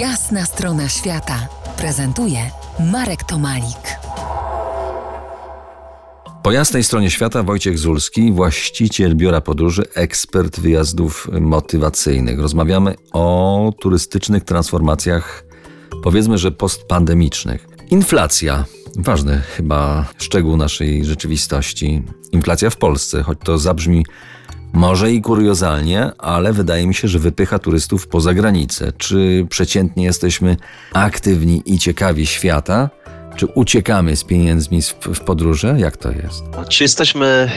Jasna strona świata prezentuje Marek Tomalik. Po jasnej stronie świata Wojciech Zulski, właściciel biura podróży, ekspert wyjazdów motywacyjnych. Rozmawiamy o turystycznych transformacjach, powiedzmy, że postpandemicznych. Inflacja. Ważny chyba szczegół naszej rzeczywistości. Inflacja w Polsce, choć to zabrzmi może i kuriozalnie, ale wydaje mi się, że wypycha turystów poza granicę. Czy przeciętnie jesteśmy aktywni i ciekawi świata? Czy uciekamy z pieniędzmi w podróże? Jak to jest? Czy jesteśmy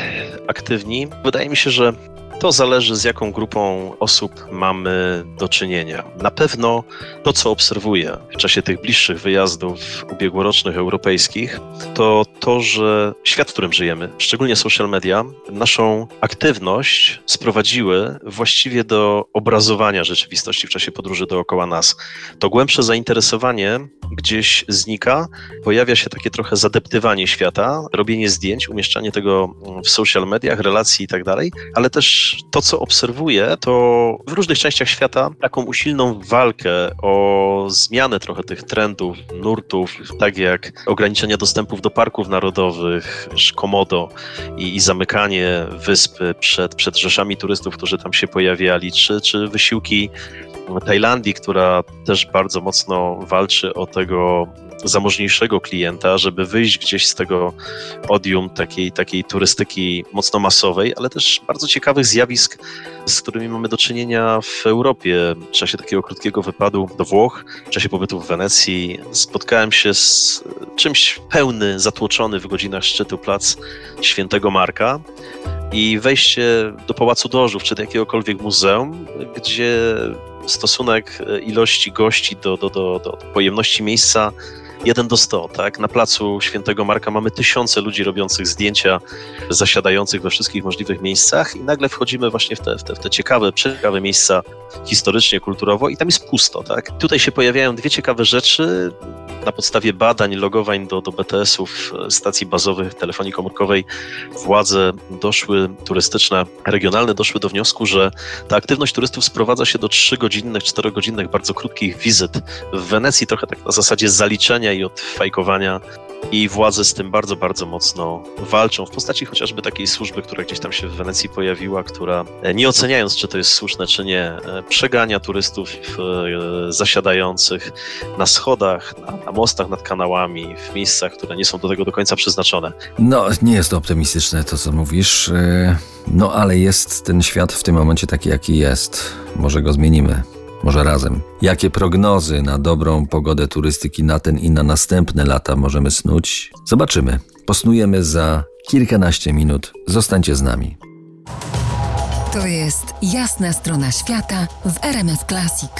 aktywni? Wydaje mi się, że to zależy, z jaką grupą osób mamy do czynienia. Na pewno to, co obserwuję w czasie tych bliższych wyjazdów ubiegłorocznych europejskich, to to, że świat, w którym żyjemy, szczególnie social media, naszą aktywność sprowadziły właściwie do obrazowania rzeczywistości w czasie podróży dookoła nas. To głębsze zainteresowanie gdzieś znika, pojawia się takie trochę zadeptywanie świata, robienie zdjęć, umieszczanie tego w social mediach, relacji i tak dalej, ale też to, co obserwuję, to w różnych częściach świata taką usilną walkę o zmianę trochę tych trendów, nurtów, tak jak ograniczenie dostępów do parków narodowych, Komodo i, i zamykanie wyspy przed, przed rzeszami turystów, którzy tam się pojawiali, czy, czy wysiłki Tajlandii, która też bardzo mocno walczy o tego zamożniejszego klienta, żeby wyjść gdzieś z tego odium takiej, takiej turystyki mocno masowej, ale też bardzo ciekawych zjawisk, z którymi mamy do czynienia w Europie. W czasie takiego krótkiego wypadu do Włoch, w czasie pobytu w Wenecji, spotkałem się z czymś pełny, zatłoczony w godzinach szczytu plac Świętego Marka i wejście do Pałacu Dożów czy do jakiegokolwiek muzeum, gdzie stosunek ilości gości do, do, do, do pojemności miejsca 1 do 100, tak? Na placu Świętego Marka mamy tysiące ludzi robiących zdjęcia, zasiadających we wszystkich możliwych miejscach i nagle wchodzimy właśnie w te, w te, w te ciekawe, ciekawe miejsca historycznie, kulturowo i tam jest pusto, tak? Tutaj się pojawiają dwie ciekawe rzeczy. Na podstawie badań, logowań do, do BTS-ów, stacji bazowych telefonii komórkowej, władze doszły, turystyczne, regionalne, doszły do wniosku, że ta aktywność turystów sprowadza się do 3-godzinnych, 4-godzinnych, bardzo krótkich wizyt w Wenecji, trochę tak na zasadzie zaliczenia i od fajkowania. I władze z tym bardzo, bardzo mocno walczą w postaci chociażby takiej służby, która gdzieś tam się w Wenecji pojawiła, która e, nie oceniając, czy to jest słuszne, czy nie, e, przegania turystów e, zasiadających na schodach, na, na mostach nad kanałami, w miejscach, które nie są do tego do końca przeznaczone. No, nie jest to optymistyczne to, co mówisz. No, ale jest ten świat w tym momencie taki, jaki jest. Może go zmienimy. Może razem. Jakie prognozy na dobrą pogodę turystyki na ten i na następne lata możemy snuć? Zobaczymy. Posnujemy za kilkanaście minut. Zostańcie z nami. To jest jasna strona świata w RMS Classic.